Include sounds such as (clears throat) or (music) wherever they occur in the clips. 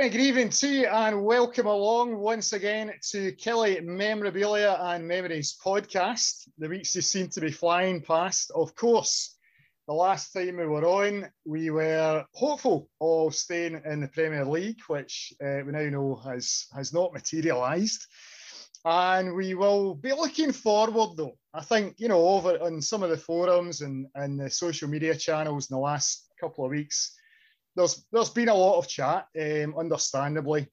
To you and welcome along once again to Killie Memorabilia and Memories podcast. The weeks just seem to be flying past. Of course, the last time we were on, we were hopeful of staying in the Premier League, which uh, we now know has, has not materialised. And we will be looking forward, though. I think, you know, over on some of the forums and, and the social media channels in the last couple of weeks, there's there's been a lot of chat, um, understandably,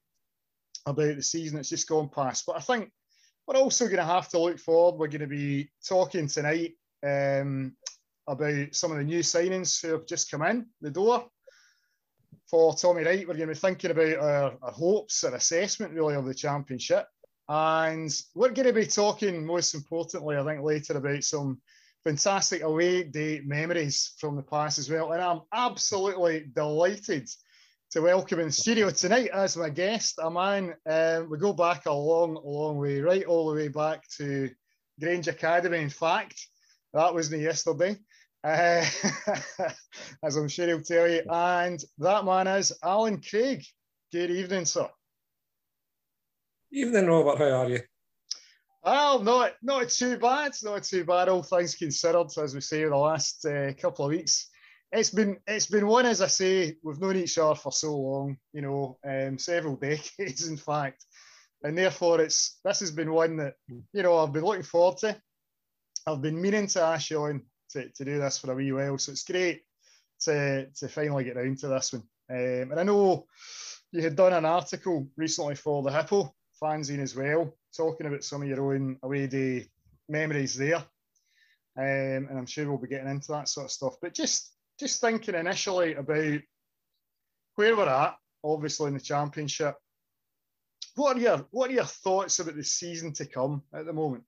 about the season that's just gone past. But I think we're also going to have to look forward. We're going to be talking tonight um, about some of the new signings who have just come in the door. For Tommy Wright, we're going to be thinking about our, our hopes, and assessment really of the championship. And we're going to be talking, most importantly, I think, later about some fantastic away day memories from the past as well. And I'm absolutely delighted to welcome in studio tonight as my guest a man. Um, we go back a long, long way, right all the way back to Grange Academy. In fact, that wasn't yesterday, uh, (laughs) as I'm sure he'll tell you. And that man is Alan Craig. Good evening, sir. Evening, Robert. How are you? Well, not not too bad. Not too bad. All things considered, as we say, the last uh, couple of weeks. It's been it's been one, as I say, we've known each other for so long, you know, um, several (laughs) decades, in fact, and therefore it's this has been one that you know I've been looking forward to. I've been meaning to ask you on to, to do this for a wee while, so it's great to to finally get round to this one. Um, and I know you had done an article recently for the Hippo fanzine as well, talking about some of your own away day memories there. Um, and I'm sure we'll be getting into that sort of stuff. But just just thinking initially about where we're at, obviously in the championship. What are your what are your thoughts about the season to come at the moment?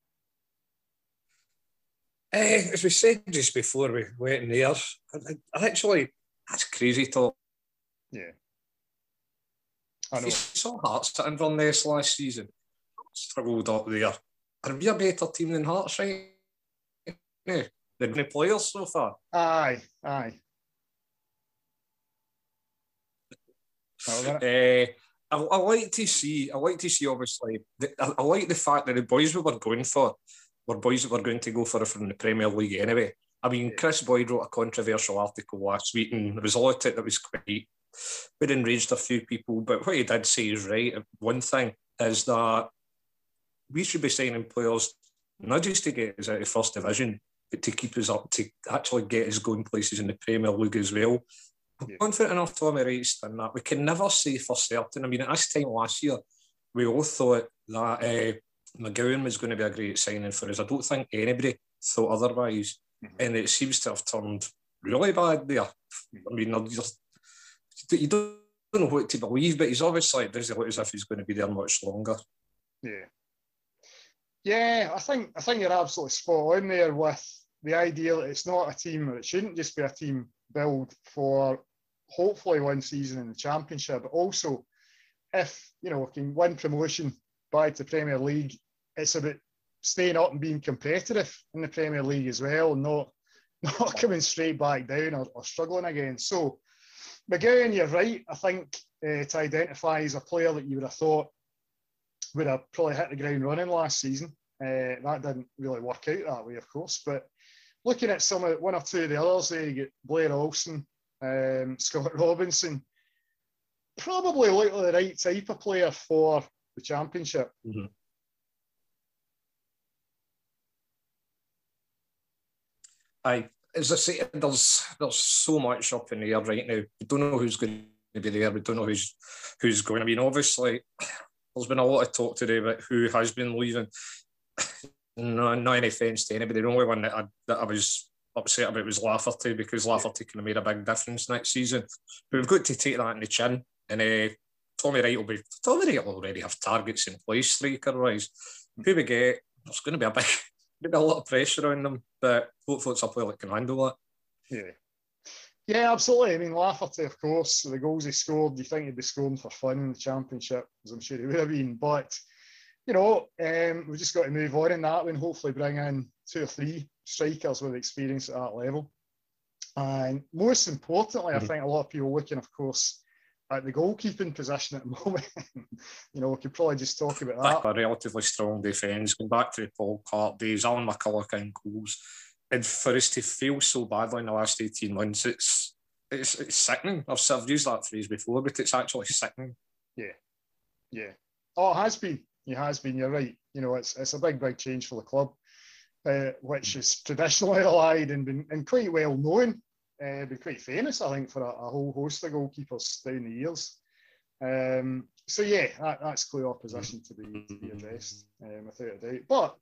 Uh, as we said just before we went in there, I, I actually that's crazy talk. Yeah. I know. You saw Hearts at Inverness last season. Struggled up there. Are we a better team than Hearts right now? They've been players so far. Aye, aye. uh, I, I, like to see. I like to see. Obviously, the, I, I, like the fact that the boys we were going for were boys that were going to go for from the Premier League anyway. I mean, Kris Boyd wrote a controversial article last week, and there was a lot of it that was quite but enraged a few people. But what he did say is right. One thing is that we should be signing players not just to get us out of first division, but to keep us up to actually get us going places in the Premier League as well. Yeah. Confident enough Tommy Wright's done that. We can never say for certain. I mean, at this time last year, we all thought that uh, McGowan was going to be a great signing for us. I don't think anybody thought otherwise. Mm-hmm. And it seems to have turned really bad there. I mean, just you don't know what to believe, but he's obviously it doesn't look as if he's going to be there much longer. Yeah, yeah, I think I think you're absolutely spot on there with the idea that it's not a team, it shouldn't just be a team build for hopefully one season in the championship, but also if you know can win promotion by the Premier League, it's about staying up and being competitive in the Premier League as well, not (laughs) not coming straight back down or, or struggling again. So McGowan, you're right. I think uh, to identify as a player that you would have thought would have probably hit the ground running last season. Uh, that didn't really work out that way, of course. But looking at some of one or two of the others, there you get Blair Alston, um, Scott Robinson. Probably look like the right type of player for the championship. Mm-hmm. I as I say, there's there's so much up in the air right now. We don't know who's going to be there. We don't know who's who's going. I mean, obviously, there's been a lot of talk today about who has been leaving. (laughs) No, not any offence to anybody. The only one that I, that I was upset about was Lafferty because Lafferty could have made a big difference next season. But we've got to take that in the chin. And uh, Tommy Wright will be Tommy Wright will already have targets in place striker wise. Who we get, there's going to be a big (laughs) maybe a lot of pressure on them, but hopefully it's a player that can handle that. Yeah. Yeah, absolutely. I mean, Lafferty, of course, the goals he scored, you think he'd be scoring for fun in the championship, as I'm sure he would have been. But, you know, um, we've just got to move on in that and hopefully bring in two or three strikers with experience at that level. And most importantly, mm-hmm. I think a lot of people looking, of course, at the goalkeeping position at the (laughs) moment. you know, we could probably just talk about that. A relatively strong defence, going back to the Paul Clarke days, Alan McCulloch in goals. And for us to fail so badly in the last 18 months, it's it's, it's sickening. I've, I've used that phrase before, but it's actually sickening. Yeah. Yeah. Oh, it has been. It has been. You're right. You know, it's it's a big, big change for the club, uh, which is traditionally allied and been and quite well known uh, been quite famous, I think, for a, a, whole host of goalkeepers down the years. Um, so yeah, that, that's clear opposition to be, to be addressed um, without a doubt. But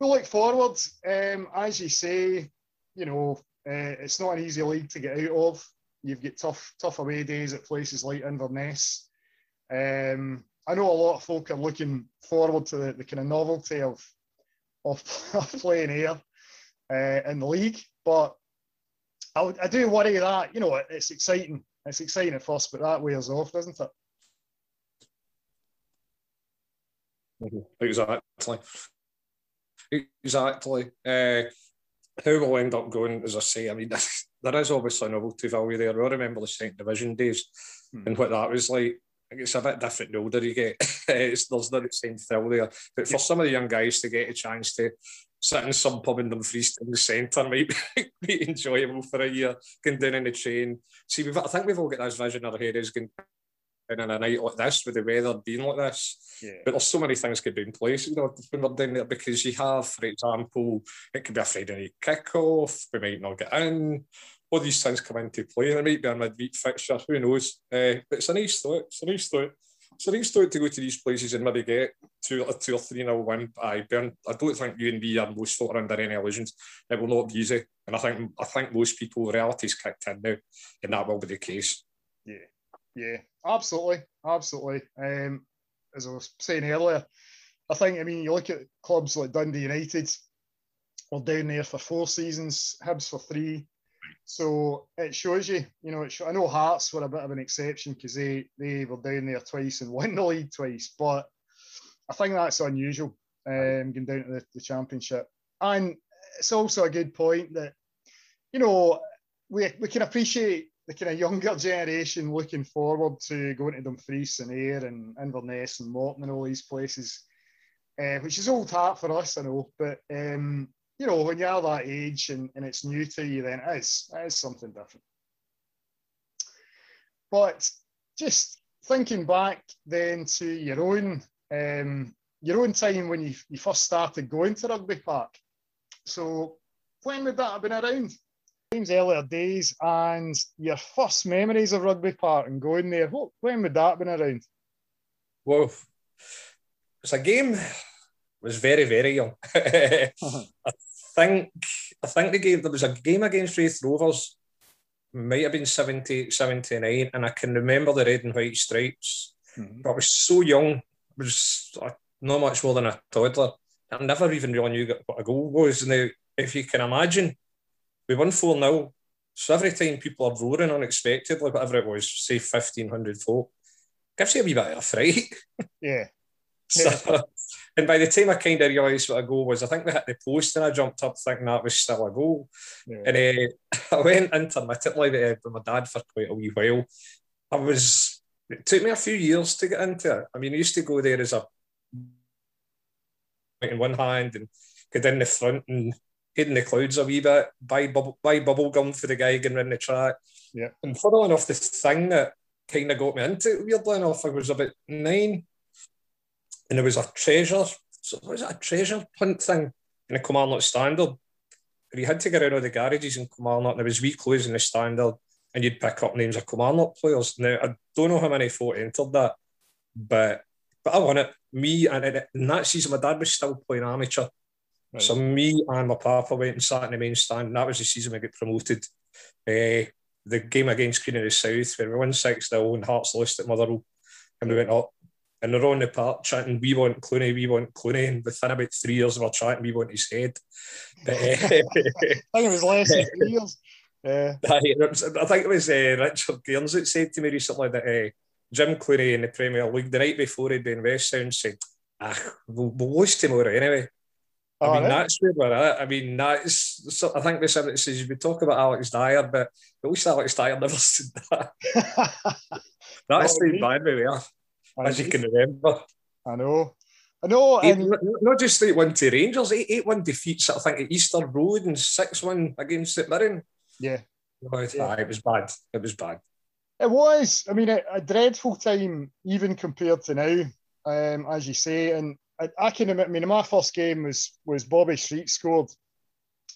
we look forward, um, as you say, you know, uh, it's not an easy league to get out of. You've got tough, tough away days at places like Inverness. Um, I know a lot of folk are looking forward to the, the kind of novelty of of, (laughs) of playing here uh, in the league, but I, I do worry that you know it's exciting. It's exciting at first, but that wears off, doesn't it? Exactly. Exactly. Uh, how we'll end up going, as I say, I mean, (laughs) there is obviously a novelty value there. I remember the second division days hmm. and what that was like. It's a bit different the older you get. (laughs) it's, there's not the same thrill there. But for yeah. some of the young guys to get a chance to sitting in some pub in Dumfries in the centre might (laughs) be enjoyable for a year, going down in the train. See, we've, I think we've all got this vision in our head is going in a night like this with the weather being like this. Yeah. But there's so many things could be in place, you know, when we're down there because you have, for example, it could be a Friday night kick-off, we might not get in. All these things come into play. There might be a midweek fixture, who knows? Uh, but it's a nice thought. It's a nice thought. So I think to go to these places and maybe get two, a two or three nil win. I burn. I don't think you and me are most folk under any illusions. It will not be easy, and I think I think most people reality's kicked in now, and that will be the case. Yeah, yeah, absolutely, absolutely. Um, as I was saying earlier, I think I mean you look at clubs like Dundee United. We're down there for four seasons, Hibs for three. So it shows you, you know, I know Hearts were a bit of an exception because they they were down there twice and (laughs) won the league twice, but I think that's unusual um, going down to the, the championship. And it's also a good point that, you know, we, we can appreciate the kind of younger generation looking forward to going to Dumfries and Ayr and Inverness and Morton and all these places, uh, which is old hat for us, I know. But um, you know, when you're that age and, and it's new to you, then it is, it is something different. But just thinking back then to your own um, your own time when you, you first started going to Rugby Park. So when would that have been around? Earlier days and your first memories of Rugby Park and going there, what, when would that have been around? Well, it's a game I was very, very young. (laughs) I think I think the game there was a game against Raith Rovers, might have been 78, 79, and I can remember the red and white stripes. Mm-hmm. But I was so young, I was not much more than a toddler. I never even really knew what a goal was. Now, if you can imagine, we won 4 0. So every time people are roaring unexpectedly, whatever it was, say 1,500 folk, gives you a wee bit of a fright. (laughs) Yeah. so, and by the time I kind of realised what a goal was, I think we hit the post and I jumped up thinking that was still a goal. Yeah. And uh, (laughs) I went intermittently with, with my dad for quite a wee while. I was, it took me a few years to get into it. I mean, I used to go there as a, in one hand and get in the front and in the clouds a wee bit, buy bubble, buy bubble gum for the guy getting in the track. Yeah. And funnily enough, the thing that kind of got me into it, weirdly enough, I was about nine and there was a treasure, so was it a treasure hunt thing in the Kilmarnock Standard? Where you had to get out of the garages in Kilmarnock, and there was wee clues in the Standard, and you'd pick up names of Kilmarnock players. Now I don't know how many folk entered that, but but I won it. Me and in that season, my dad was still playing amateur. Right. So me and my papa went and sat in the main stand, and that was the season we got promoted. Uh, the game against Queen of the South, where we won 6 0 and Hearts lost at Motherwell, and we went up and they're on the park chanting, "We want Clunie, we want Clunie." And within about three years of our chanting, "We want his head." (laughs) But, uh, I think it was less than three years. Yeah. (laughs) I think it was uh, Richard Cairns that said to me recently that uh, Jim Clunie in the Premier League the night before he'd been West Sound said, "Ah, we'll, we'll lose tomorrow anyway." I mean, right. that's where we're at. I mean, that's. So I think the says we talk about Alex Dyer, but at least Alex Dyer never (laughs) said that. (laughs) That's the bad way we are, as you can remember. I know. I know. Eight, and, not just 8 1 to Rangers, 8, 8 1 defeats, I think, at Easter Road and 6 1 against St Mirren. Yeah. It, yeah. it was bad. It was bad. It was. I mean, a, a dreadful time, even compared to now, um, as you say. And I, I can admit, I mean, my first game was was Bobby Street scored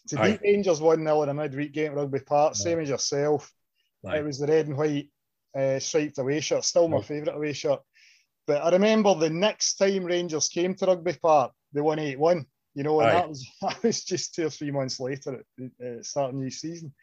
to beat Rangers 1 0 in a midweek game at Rugby Park, same as yourself. Aye. It was the red and white uh, striped away shirt, still my favourite away shirt. But I remember the next time Rangers came to Rugby Park, they won 8 1. You know, and that was (laughs) that was just two or three months later at the uh, start of new season.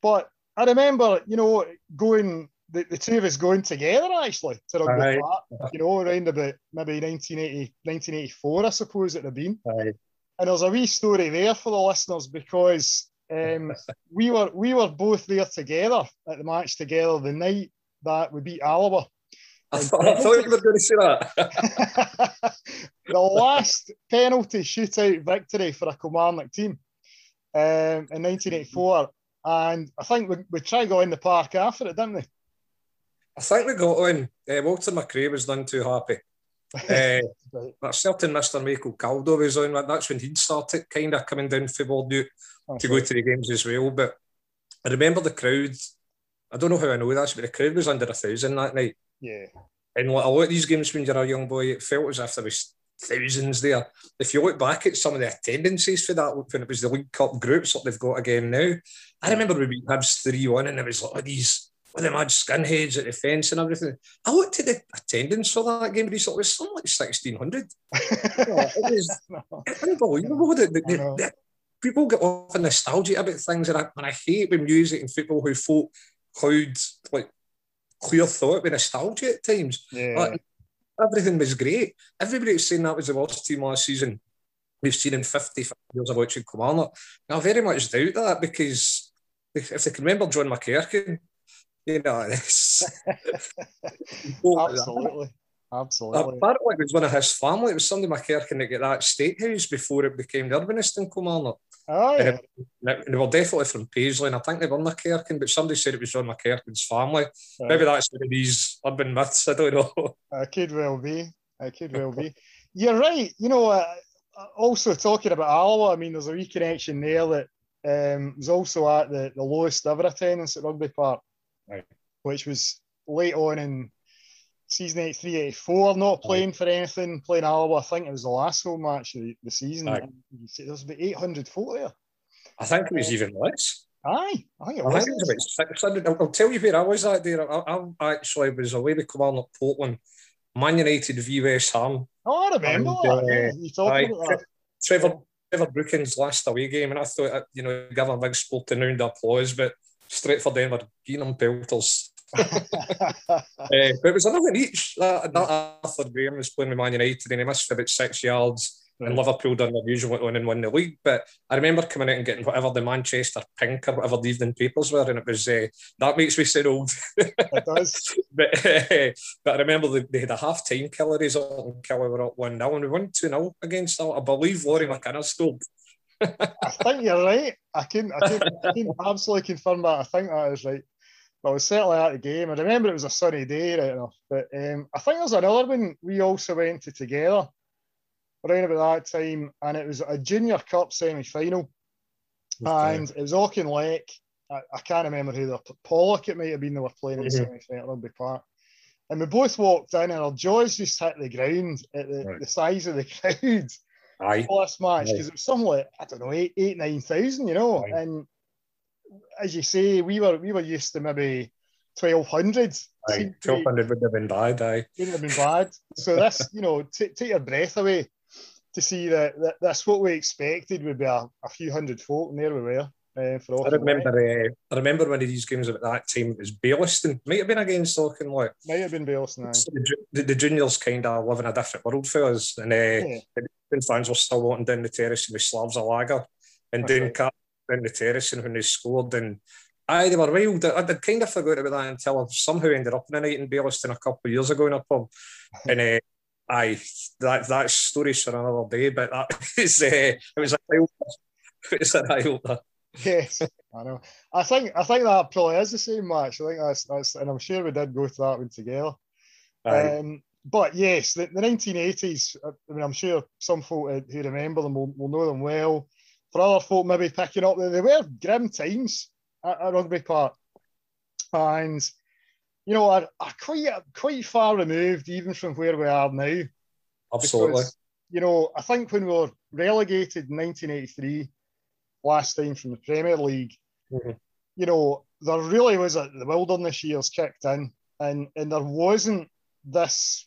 But I remember, you know, going the, the two of us going together actually to Rugby Aye. Park, you know, around about maybe 1980, 1984, I suppose it had been. Aye. And there's a wee story there for the listeners because um, (laughs) we were we were both there together at the match together the night that we beat Alloa. (laughs) I thought, I thought you were going to say that. (laughs) the last penalty shootout victory for a Kilmarnock team um, in 1984. And I think we, we tried to go in the park after it, didn't we? I think we got on. Uh, Walter McRae was none too happy. Uh, (laughs) right. That certain Mr. Michael Caldo was on. That's when he'd started kind of coming down for Bordeaux to go to the games as well. But I remember the crowd. I don't know how I know this, but the crowd was under a thousand that night. Yeah. And a lot of these games when you're a young boy, it felt as if there was thousands there. If you look back at some of the attendances for that when it was the League Cup groups, like they've got again now, I remember we beat Hibs 3 1 and it was like these with the mad skinheads at the fence and everything. I looked at the attendance for that game recently, it was something like 1600. (laughs) it was unbelievable. The, the, the, people get off in nostalgia about things, and I, and I hate when music and football who folk cloud like clear thought with nostalgia at times. Yeah. Like, everything was great. Everybody was saying that was the worst team last season we've seen in 55 years of watching Kilmarnock. I very much doubt that because if they can remember John McEachran, you know, (laughs) absolutely. Absolutely. Apparently, it was one of his family. It was somebody McEachran that got that steakhouse before it became the Urbanist in Kilmarnock. Oh, yeah. And they were definitely from Paisley, and I think they were McEachran, but somebody said it was John McEachran's family. Right. Maybe that's one of these urban myths. I don't know. (laughs) It could well be. It could well be. You're right. You know, uh, also talking about Alloa, I mean, there's a wee connection there that um, was also at the, the lowest ever attendance at Rugby Park, right. which was late on in season 83 84, not playing right. for anything, playing Alloa. I think it was the last home match of the, season. Right. There's about 800 folk there. I think it was uh, even less. Aye, I think it was. I think it was about 600. I'll, I'll tell you where I was at there. I, I I actually was away with Kilmarnock Portland, Man United v West Ham. Oh, I remember and, that. Uh, you talking about that. Trevor, Trevor Brooking's last away game, and I thought, you know, give a big sporting round of applause, but straight for Denver, Keenan Pelters. uh, (laughs) but it was another each. That, that Arthur Graham was playing with Man United and he missed about six yards. Right. And Liverpool done their usual on and won the league. But I remember coming out and getting whatever the Manchester Pink or whatever the evening papers were, and it was uh, that makes me sound old. It does. (laughs) but, uh, but I remember they, they had a half time killer result and Killie were up 1 0, and we won 2 0 against, I believe, Laurie McKinnon scored. I think you're right. I can, I can, I can absolutely confirm that. I think that is right. But I was certainly at the game. I remember it was a sunny day, right enough. But um, I think there's another one we also went to together around about that time, and it was a junior cup semi final. Okay. And it was Auchinleck. I, I can't remember who the Pollok it might have been they were playing in the mm-hmm. semi final Rugby Park. And we both walked in, and our jaws just hit the ground at the, right. the size of the (laughs) crowd. Aye. For match because it was like I don't know eight, eight, nine thousand, you know. Aye. And as you say, we were we were used to maybe twelve hundred. Twelve hundred would have been bad. Aye, wouldn't have been bad. So this, (laughs) you know, t- take your breath away to see that, that that's what we expected would be a, a few hundred folk, and there we were. Uh, for I remember, uh, I remember one of these games at that time. It was Baillieston. Might have been against Auchinleck. Might have been Baillieston. The, the, the, juniors kind of live in a different world for us, and uh, yeah. the fans were still wanting down the terrace with Slavs a lager and doing cut down the terrace, and when they scored, and aye, they were wild. I, would kind of forgot about that until I somehow ended up in a night in Baillieston a couple of years ago in a pub, (laughs) and. Uh, aye, that that story's for another day. But that (laughs) is uh, it was a wild, eye opener. Yes, I know. I think I think that probably is the same match. I think that's that's, and I'm sure we did go to that one together. Um, but yes, the, the 1980s. I mean, I'm sure some folk who remember them will, will know them well. For other folk, maybe picking up, they were grim times at, at Rugby Park, and you know, are, are quite quite far removed even from where we are now. Absolutely. Because, you know, I think when we were relegated in 1983, last time from the Premier League, mm-hmm. you know, there really was a the wilderness years kicked in, and and there wasn't this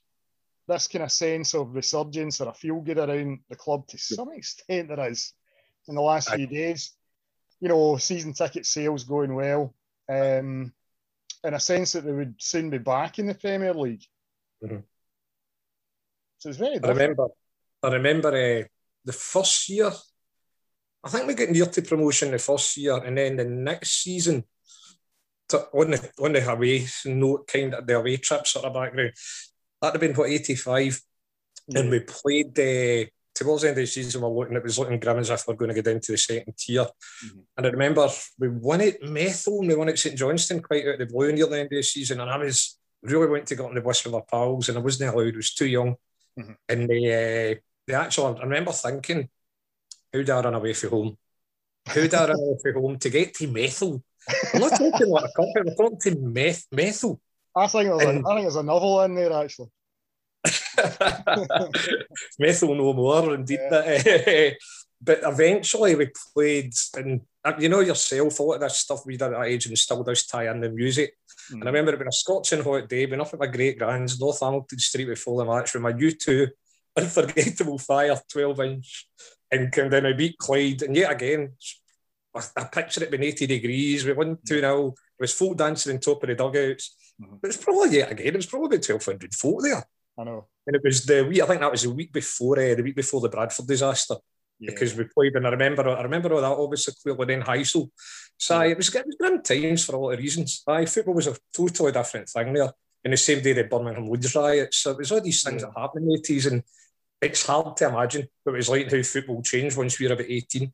this kind of sense of resurgence or a feel good around the club to some extent there is in the last few days. You know, season ticket sales going well, um, in a sense that they would soon be back in the Premier League. Mm-hmm. So it's very. I remember. I remember uh, the first year. I think we got near to promotion the first year, and then the next season, to, on the on the away note, kind of the away trip sort of background. That'd have been what eighty five, yeah. and we played uh, towards the end of the season. we're looking, it was looking grim as if we are going to get down to the second tier. Mm-hmm. And I remember we won it Methil, and we won it St Johnstone quite out of the blue near the end of the season, and I was really wanting to get on the bus with my pals, and I wasn't allowed. I was too young, mm-hmm. and they uh, the actual. I remember thinking, how do I run away from home? How do I run away from home to get to Methil? I'm not talking like a company. I'm talking to meth, Methil. I think there's and, a, I think there's a novel in there actually. (laughs) Methil no more, indeed. Yeah. but eventually we played, and uh, you know yourself, a lot of this stuff we did at that age and still does tie in the music. Mm. And I remember it being a scorching hot day, been up at my great grands, North Hamilton Street with full match with my U2 unforgettable fire 12 inch and down. I beat Clyde, and yet again, I, I picture it being 80 degrees. We won 2 0. It was folk dancing on top of the dugouts. Mm-hmm. But it's probably yet again, it was probably about 1,200 folk there. I know. And it was the week, I think that was the week before uh, the week before the Bradford disaster. Yeah. Because we played, and I remember, I remember all that obviously clearly. Then Heysel, so yeah. it was it was grim times for a lot of reasons. Aye, football was a totally different thing there. In the same day the Birmingham Leeds riots, so it was all these things yeah. that happened in the eighties, and it's hard to imagine what it was like how football changed once we were about eighteen.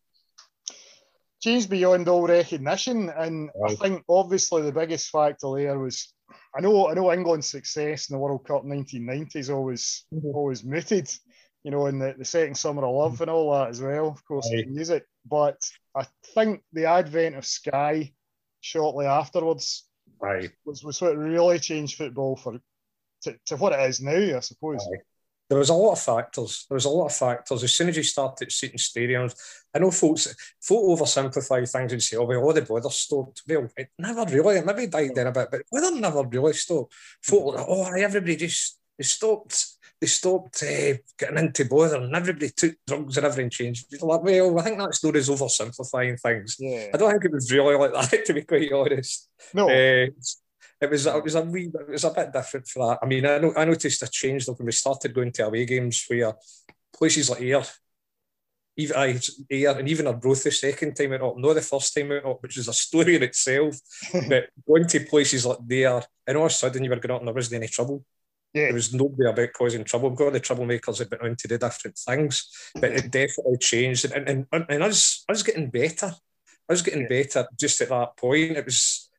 Changed beyond all recognition, and right. I think obviously the biggest factor there was I know I know England's success in the World Cup 1990s always mm-hmm. always mooted, you know, in the, the second summer of love mm-hmm. and all that as well, of course, right. music. But I think the advent of Sky shortly afterwards right. was, was what really changed football for to, to what it is now, I suppose. Right there was a lot of factors. There was a lot of factors. As soon as you started seating stadiums, I know folks, folk oversimplify things and say, oh, well, all the bother stopped. Well, it never really, it maybe died down a bit, but weather never really stopped. Folk, oh, everybody just, they stopped, they stopped uh, getting into bother and everybody took drugs and everything changed. Like, well, I think that story's oversimplifying things. Yeah. I don't think it was really like that, (laughs) to be quite honest. No. Uh, it was it mm. was a wee, it was a bit different for that. I mean, I know I noticed a change though when we started going to away games where places like Ayr, even I Ayr, and even Arbroath the second time out, not the first time out, which is a story in itself. (laughs) but going to places like there, and all of a sudden you were going out and there wasn't any trouble. Yeah. There was nobody about causing trouble. We've got the troublemakers that went on to do different things, but it definitely changed. And and, and, and us, us getting better, I was getting yeah. better just at that point. It was,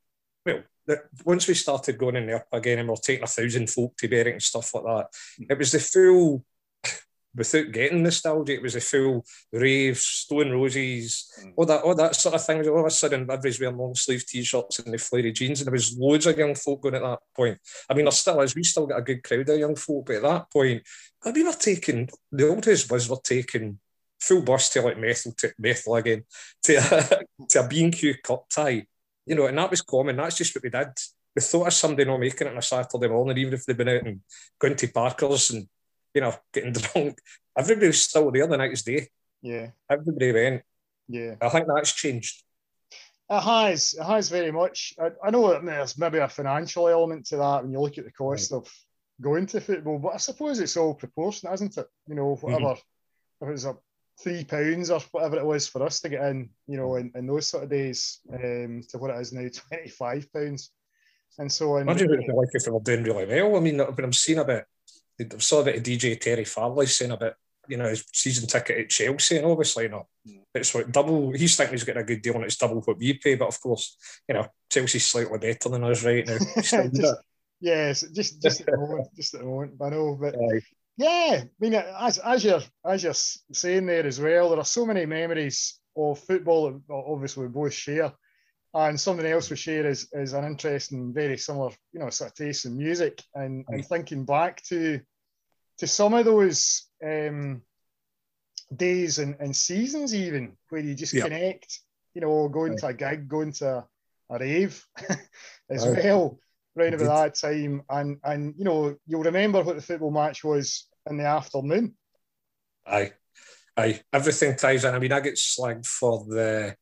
well, that once we started going in there again and we are taking a thousand folk to Berwick and stuff like that, it was the full, (laughs) without getting nostalgia, it was the full raves, stone roses, mm. all that all that sort of thing. All of a sudden, everybody's wearing long sleeve t-shirts and the flary jeans, and there was loads of young folk going at that point. I mean, there still is. We still got a good crowd of young folk, but at that point, i we were taking the oldest was were taking full bus to like Methil to Methil again to a, (laughs) to a B&Q cup tie you know, and that was common. That's just what we did. We thought of somebody not making it on a Saturday morning, even if they'd been out and going to Parker's and, you know, getting (laughs) drunk. Everybody was still there the next day. Yeah. Everybody went. Yeah. I think that's changed. It has. It has very much. I, I know there's maybe a financial element to that when you look at the cost right. of going to football, but I suppose it's all proportionate, isn't it? You know, whatever. Mm-hmm. If it's a three pounds or whatever it was for us to get in, you know, in, in those sort of days, um, to what it is now, twenty five pounds, and so on. Imagine what it'd be like if they were doing really well. I mean, when I'm seeing a bit, I saw a bit of DJ Terry Farley saying a bit you know, his season ticket at Chelsea, and obviously not. It's what double. He's thinking he's getting a good deal, and it's double what we pay. But of course, you know, Chelsea's slightly better than us right now. (laughs) just, yes, just just at the moment, just at the moment. I know, but yeah, I mean, as as you're as you're saying there as well, there are so many memories of football that obviously we both share. And something else we share is, is an interest in very similar, you know, sort of taste in music and, and thinking back to to some of those um, days and, and seasons even where you just yeah. connect, you know, going right. to a gig, going to a rave (laughs) as right. well, right about that time. And and you know, you'll remember what the football match was in the afternoon. Aye. Aye. Everything ties in. I mean, I get slagged for the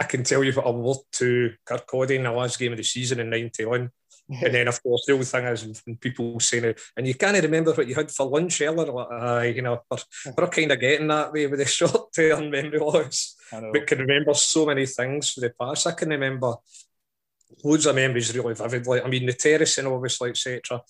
I can tell you what I wore to Kirkcaldy in the last game of the season in 91. And then, of course, the old thing is when people saying it, and you can't remember what you had for lunch earlier. Like, uh, you know, we're, we're kind of getting that way with the (laughs) short term memory loss, but can remember so many things for the past. I can remember loads of memories really vividly. I mean, the terracing, obviously, etc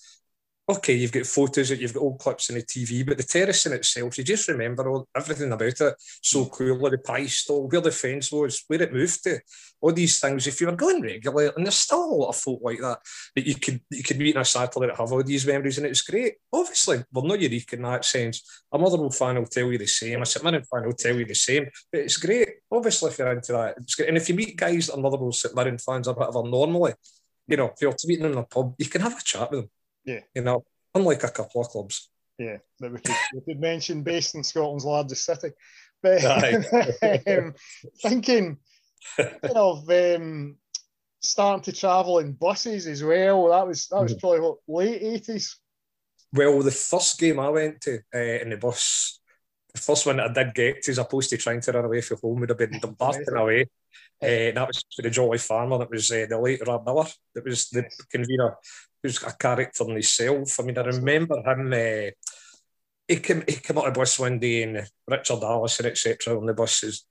okay, you've got photos, that you've got old clips on the TV, but the terrace in itself, you just remember all, everything about it so mm. clearly, the pie stall, where the fence was, where it moved to, all these things. If you were going regularly, and there's still a lot of folk like that, that you could you could meet in a satellite that have all these memories, and it's great. Obviously, we're not unique in that sense. A Motherwell fan will tell you the same, a St fan will tell you the same, but it's great. Obviously, if you're into that, it's great. And if you meet guys that are Motherwell St Mirren fans or whatever normally, you know, if you're meeting them in a pub, you can have a chat with them yeah. You know, unlike a couple of clubs. Yeah, that we could, we could mention based in Scotland's largest city. But (laughs) um, thinking, thinking of um, starting to travel in buses as well. That was that was mm-hmm. probably what late eighties. Well, the first game I went to uh, in the bus, the first one I did get to, as opposed to trying to run away from home, would have been Dumbarton away. Uh, that was for the Jolly Farmer. That was uh, the late Rob Miller. That was the convener who's a character in himself. I mean, I remember him. Uh, he came he came out of the bus one day and Richard Allison, etc. on the buses.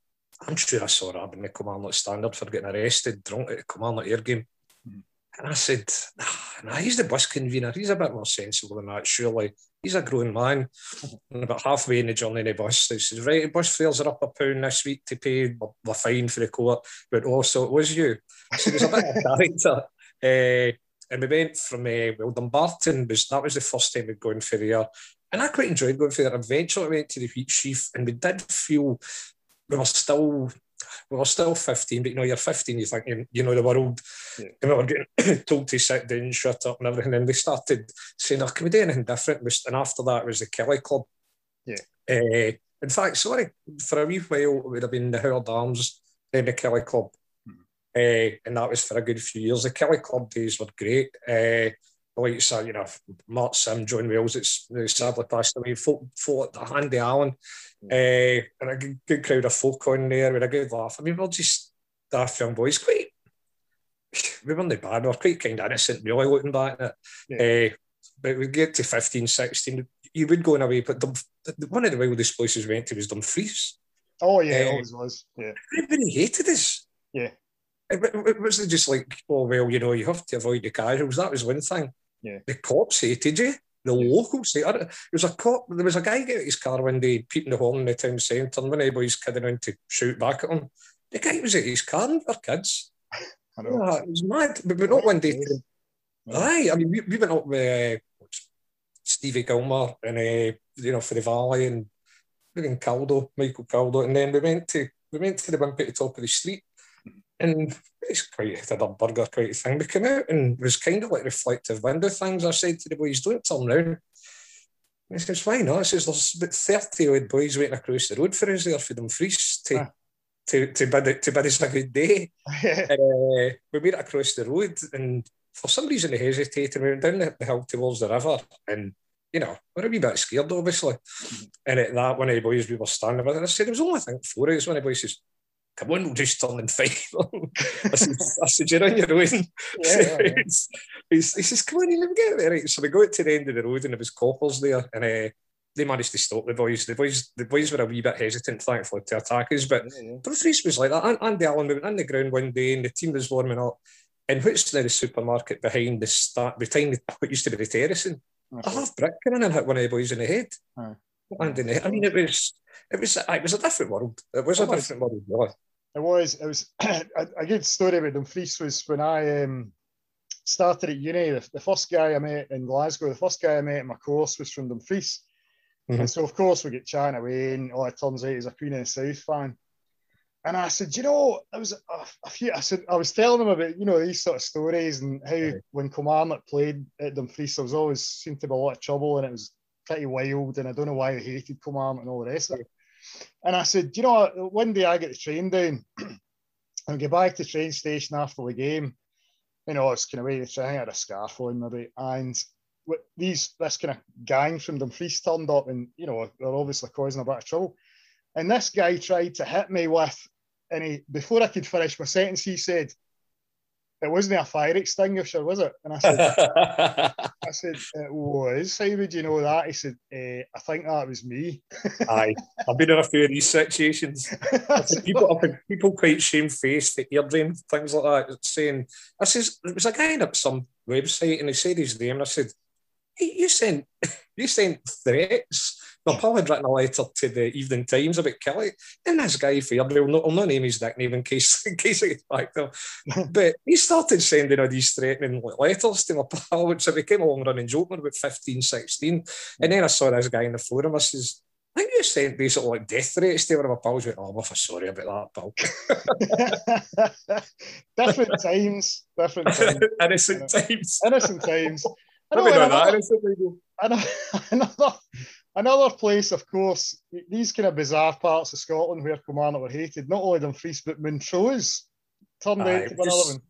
I'm sure I saw Robin the Kilmarnock Standard for getting arrested drunk at a Kilmarnock Ayr game. Mm. And I said, nah, nah, he's the bus convener. He's a bit more sensible than that, surely. He's a grown man. (laughs) And about halfway in the journey in the bus, he says, right, bus fares are up a pound this week to pay the fine for the court. But also, it was you. So there's a bit of character. Uh, (laughs) and we went from uh, well Dumbarton was that was the first time we'd gone for there, and I quite enjoyed going for there. Eventually, we went to the Wheat Sheaf, and we did feel we were still we were still 15, but you know, you're 15, you think you, you know the world. Yeah. And we were getting (coughs) told to sit down, shut up, and everything. And we started saying, oh, can we do anything different? And after that was the Killie Club. Yeah. Uh, in fact, sorry, for a wee while, it would have been the Howard Arms, then the Killie Club. Uh, and that was for a good few years. The Killie Club days were great. Uh, like you said, you know, Mark Sim, John Wells, it's sadly passed away. Folk, folk the Andy Allen, uh, and a good, good, crowd of folk on there with a good laugh. I mean, we're just daft young boys, quite. We weren't bad, we were quite kind of innocent, really, looking back at it. Yeah. Uh, but we get to 15, 16, you would go in away, but the, the, one of the wildest places we went to was Dumfries. Oh, yeah, uh, always was. Yeah. Everybody hated us. Yeah. It, was just like, oh, well, you know, you have to avoid the casuals. That was one thing. Yeah. The cops hated you. The locals hated it. There was a cop, there was a guy get his car one day, peeping the horn in the town centre, and when anybody's kidding around to shoot back at him, the guy was at his car and for kids. I know. Yeah, it was mad. But, but not one day. Yeah. Aye, I mean, we, we went up with uh, Stevie Gilmore and, uh, you know, for the Valley and in Caldo, Michael Caldo, and then we went to we went to the wimpy at the top of the street and it's quite a burger quite a thing. We came out and was kind of like reflective window things. I said to the boys, don't turn round. And he says, why not? He says, there's about 30 odd boys waiting across the road for us there for them freeze to, ah. to, to, bid, to bid us a good day. and, (laughs) uh, we made it across the road and for some reason they hesitated. We went down the, hill towards the river and you know, we're a wee bit scared, obviously. Mm-hmm. And at that, one of the boys we were standing with, I said, there was only, I think, four of us. One of the boys says, come on, we'll just turn and fight (laughs) I said, I said, you're on your own. Yeah, yeah, he says, come on, you get there. Right. So we got to the end of the road and there was coppers there and uh, they managed to stop the boys. The boys the boys were a wee bit hesitant, thankfully, to attack us. But yeah, yeah. the was like that. And Andy Allen, we went on the ground one day and the team was warming up. And what's now the supermarket behind the start, behind the, what used to be the terracing? Okay. A half brick coming and hit one of the boys in the head. Andy, I mean, it was it was it was a different world. It was a different world, It was. It was (clears throat) a, a, good story about Dumfries was when I um, started at uni. The, the, first guy I met in Glasgow, the first guy I met in my course was from Dumfries. Mm-hmm. And so, of course, we get chatting away, and oh, it turns out he's a Queen of the South fan. And I said, you know, I was a, a, few. I said I was telling him about you know these sort of stories and how right. when Kilmarnock played at Dumfries, there was always seemed to be a lot of trouble, and it was pretty wild. And I don't know why he hated Kilmarnock and all the rest of it. And I said, you know, one day I get the train down (clears throat) and get back to the train station after the game. You know, I was kind of waiting to try. I had a scarf on maybe, and these this kind of gang from Dumfries turned up, and you know they're obviously causing a bit of trouble. And this guy tried to hit me with, and he before I could finish my sentence, he said, "It wasn't a fire extinguisher, was it?" And I said, (laughs) I said, it was. How would you know that? He said, eh, I think that was me. (laughs) Aye, I've been in a few of these situations. (laughs) people, people quite shamefaced at eardrum, things like that, saying, I says, there was a guy up some website and he said his name, and I said, hey, you sent, you sent threats my pal had written a letter to the Evening Times about Killie, and this guy Fairbrell, I'll not, I'll not name his nickname in case (laughs) in case it gets back there, (laughs) but he started sending all these threatening letters to my pal, which I became a long running joke when about 15, 16. And then I saw this guy in the forum, I says, I think you sent basically like death threats to one of my pals. Went, oh, I'm sorry about that, pal. (laughs) different times, different times. Innocent times. Innocent times. I know, another, (laughs) another, Another place, of course, these kind of bizarre parts of Scotland where Kilmarnock were hated, not only Dumfries, but Montrose turned Aye, out to be another one.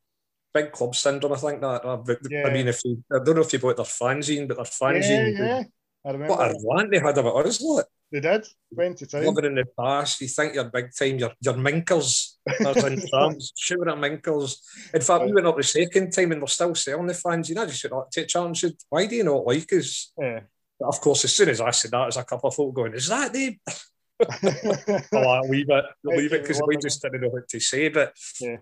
Big club syndrome, I think that. Uh, yeah. I mean, if you, I don't know if you bought their fanzine, but their fanzine. Yeah, yeah. I remember. What a rant they had about us, lot. They did. Went to town. Living in the past, you think you're big time, you're, you're minkers. In (laughs) shooting at minkers. In fact, we went up the second time and we're still selling the fans. You know, just not take chance. Why do you not like us? Yeah. But of course, as soon as I said that, there's a couple of folk going, "Is that them?" (laughs) oh, I leave it, leave it because we (laughs) just didn't know what to say. But yeah.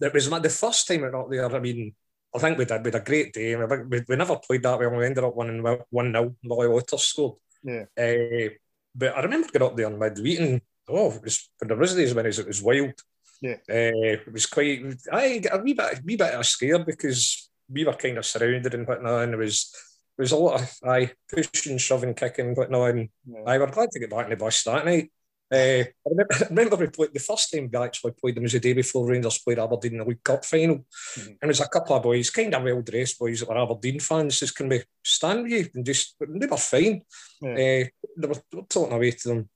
it was the first time I got there. I mean, I think we did. We had a great day. We, we never played that well. We ended up winning one 0 Molly Waters scored. Yeah. Uh, but I remember getting up there on midweek and oh, it was when there was winners, it was wild. Yeah. Uh, it was quite. I got a wee bit, wee bit of scared because we were kind of surrounded and whatnot, and it was there was a lot of aye, pushing, shoving, kicking, whatnot. And yeah. I were glad to get back in the bus that night. Uh, I, remember, (laughs) I remember we played the first time we actually played them was the day before Rangers played Aberdeen in the League Cup final. Mm-hmm. And there was a couple of boys, kind of well dressed boys that were Aberdeen fans, just can we stand with you? And just, they were fine. Yeah. Uh, they were talking away to them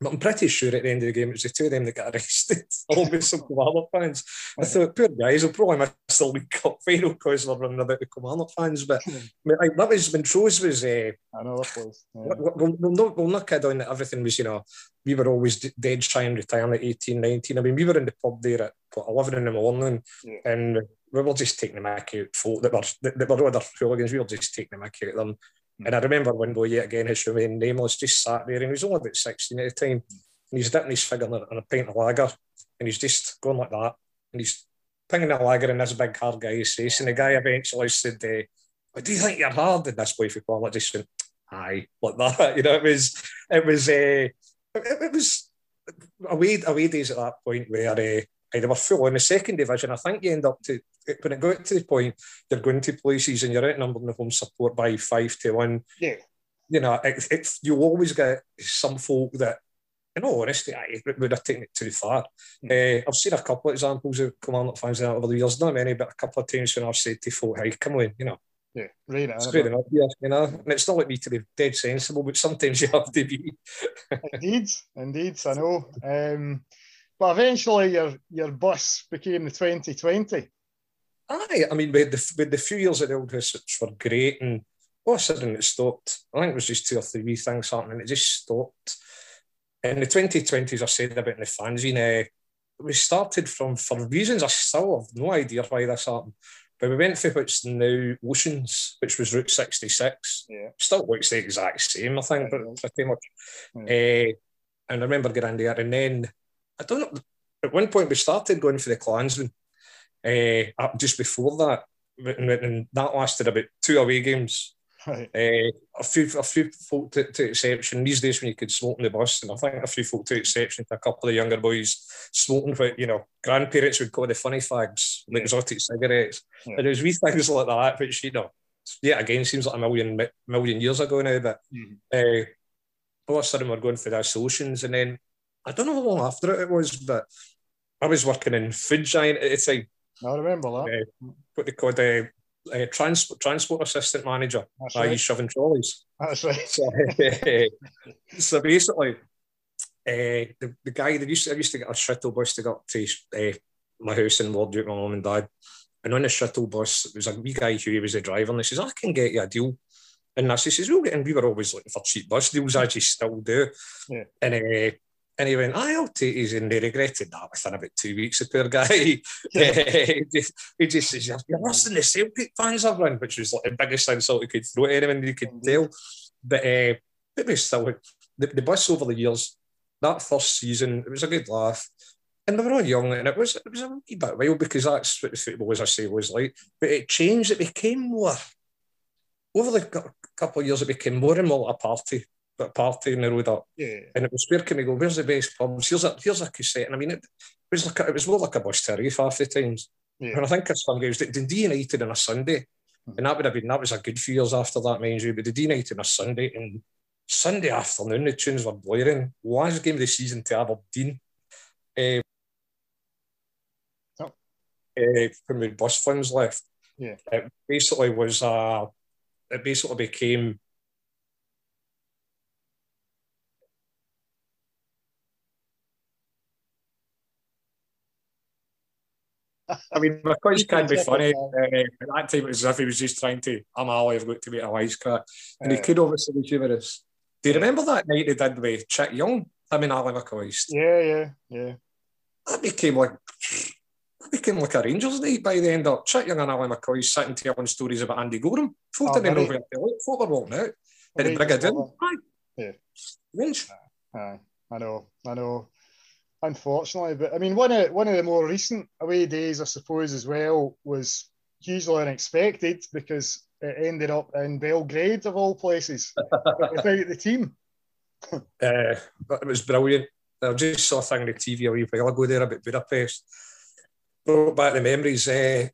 but I'm pretty sure at the end of the game it was the two of them that got arrested, (laughs) along with some Kilmarnock fans. I thought, poor guys, will probably miss the League Cup (laughs) final because they're running about the Kilmarnock fans. But I mean, like, that was Montrose was. Uh, I know that was. Yeah. We'll, we'll, not, we'll not kid on that everything was, you know, we were always dead trying retirement at 18, 19. I mean, we were in the pub there at what, 11 in the morning yeah. and we were just taking the mick out folk that were, that, that were other hooligans. We were just taking the mick out of them. And I remember one boy yet again, his remained nameless, just sat there and he was only about 16 at the time. And he's dipping his finger on a pint of lager and he's just going like that. And he's pinging the lager in this big hard guy's face. And the guy eventually said, uh, Do you think you're hard? And this boy for Quality just went, Aye, like that. (laughs) You know, it was, it was, uh, it, it was away, away days at that point where uh, they were full in the second division. I think you end up to when it got to the point they're going to places and you're outnumbered in the home support by five to one. Yeah. You know, it, it, you always get some folk that, in all honesty, I would have taken it too far. Mm. Uh, I've seen a couple of examples of Kilmarnock fans over the years, not many, but a couple of times when I've said to folk, hey, come on, you know. Yeah, right. It's fair enough, yeah, you know. And it's not like me to be dead sensible, but sometimes you have to be. indeed, indeed, I know. (laughs) Um, but eventually, your your bus became the 2020. Aye, I mean, with the, had the few years at the Old House which were great, and all of a sudden it stopped. I think it was just two or three things happening, it just stopped. In the 2020s, I said about the fanzine, uh, we started from, for reasons I still have no idea why this happened, but we went for what's now Oceans, which was Route 66. Yeah. Still looks the exact same, I think, but pretty much. Yeah. Uh, and I remember getting there, and then I don't know. At one point, we started going for the Klansmen. Uh, just before that, and, and, that lasted about two away games. Right. Uh, a few, a few folk to, to, exception. These days, when you could smoke in the bus, and I think a few folk to exception to a couple of younger boys smoking. But you know, grandparents would call the funny fags, like exotic cigarettes. Yeah. And there's wee things like that, which you know, yeah, again, seems like a million million years ago now. But mm-hmm. uh, all of a sudden, we're going for the associations, and then I don't know how long after it it was, but I was working in Food Giant at the time. I remember that. Uh, what they called uh, uh, transport transport assistant manager. That's right. shoving trolleys. That's right. So, (laughs) so basically, uh, the, the guy that used to, I used to get a shuttle bus to go to uh, my house in Lord Duke, my mum and dad. And on the shuttle bus, there was a wee guy who was the driver, and he says, I can get you a deal. And I says, we'll and we were always looking for cheap bus deals, as you still do. Yeah. And uh, and he went, I'll take his, and they regretted that within about two weeks, the poor guy. (laughs) he, just, he just says, You're worse than the Celtic fans I've run, which was like the biggest insult he could throw at anyone you could tell. But uh, it was still, the, the bus over the years, that first season, it was a good laugh. And we were all young, and it was it was a wee bit wild because that's what the football, as I say, was like. But it changed, it became more, over the couple of years, it became more and more a party party in the road up. Yeah. And it was where can we go? Where's the best pubs? Here's a here's a cassette. And I mean, it, was like a, it was more like a bus terrier half the times. Yeah. And I think of some guys did D United on a Sunday, mm-hmm. and that would have been that was a good few years after that, mind you. But the D United on a Sunday and Sunday afternoon, the tunes were blaring. Last game of the season to Aberdeen. Uh, oh. uh, when we bus funds left, yeah, it basically was uh, it basically became I mean, McCoist can be funny. Uh, at that time, it was as if he was just trying to, I'm Ally, I've got to make a wisecrack. And he could obviously be humorous. Do you remember that night he did with Chick Young? I mean, Ally McCoist. Yeah, yeah, yeah. That became like, that became like a Rangers night by the end of Chick Young and Ally McCoist sitting telling stories about Andy Goram. Folk oh, didn't know where. Folk were walking out. Did he bring it in? Yeah. Range. Aye, I know, I know unfortunately. But I mean, one of one of the more recent away days, I suppose, as well, was hugely unexpected because it ended up in Belgrade of all places (laughs) without the team. (laughs) uh, it was brilliant. I just saw a thing on the TV a wee while ago there about Budapest. Brought back the memories. Uh,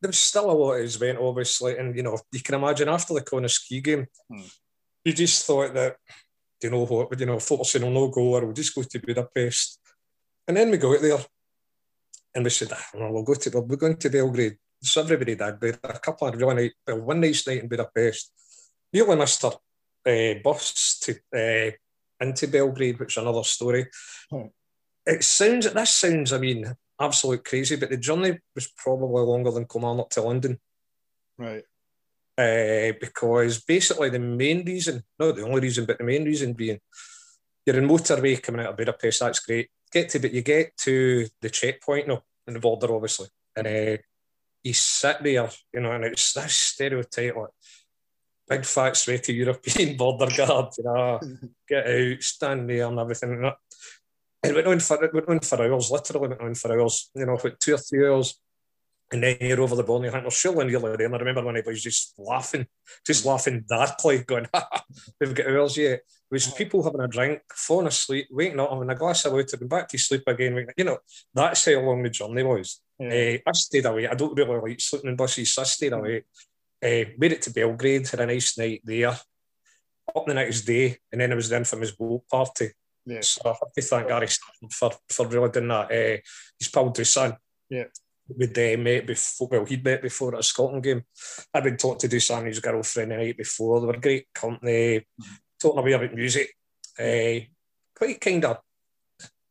there was still a lot of event, obviously, and you know you can imagine after the Connah's Quay game, hmm. you just thought that do you know what, you know, focusing on no go or we'll just go to Budapest. And then we go out there and we said, ah, well, we'll go to, we're going to Belgrade. So everybody did, but a couple of really night, well, one nice night in Budapest. Nearly missed our uh, bus to, uh, into Belgrade, which is another story. Hmm. It sounds, this sounds, I mean, absolute crazy, but the journey was probably longer than Kilmarnock to London. Right uh, because basically the main reason, not the only reason, but the main reason being you're in motorway coming out of Budapest, that's great. Get to, but you get to the checkpoint no, in the border, obviously, and uh, you sit there, you know, and it's this stereotype like big fat sweaty European (laughs) border guard, you know, (laughs) get out, stand there and everything. And it went on for it went on for hours, literally went on for hours, you know, for two or three hours and then you're over the ball and you think, well, surely nearly there. And I remember when he was just laughing, just laughing darkly, (laughs) going, we've got hours yet. It was people having a drink, falling asleep, waking up, having a glass of water, going back to sleep again. You know, that's how long the journey was. Yeah. Uh, I stayed away. I don't really like sleeping in buses, so I stayed away. Uh, made it to Belgrade, had a nice night there. Up the next day, and then it was the infamous boat party. Yeah. So I have to thank Gary for, for really doing that. Uh, his son. Yeah we'd uh, met before, well, he'd met before at a Scotland game. I'd been talking to Dusan, his girlfriend, the night before. They were great company, mm-hmm. talking away about music. Uh, quite kind of,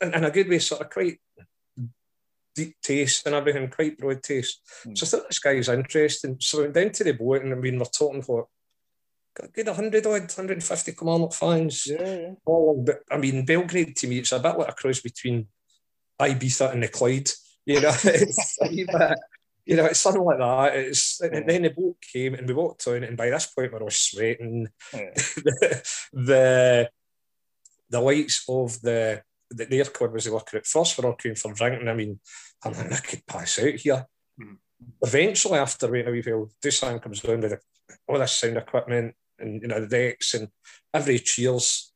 in, in, a good way, sort of quite deep taste and everything, quite broad taste. Mm-hmm. So I thought this guy is interesting. So I went down to the boat and I mean, we're talking for a good 100 odd, 150 Kilmarnock fans. Yeah, yeah. All, but, I mean, Belgrade to me, it's a bit like a cross between Ibiza and the Clyde. You know, (laughs) it's, (laughs) you know, it's something like that. It's and then the boat came and we walked on, and by this point we're all sweating. Yeah. (laughs) the, the the lights of the the aircon was working at first. We're all queuing for drinking. I mean, I'm like, I could pass out here. Mm. eventually, after waiting a wee while, Dusan comes down with all this sound equipment and you know the decks and every cheers.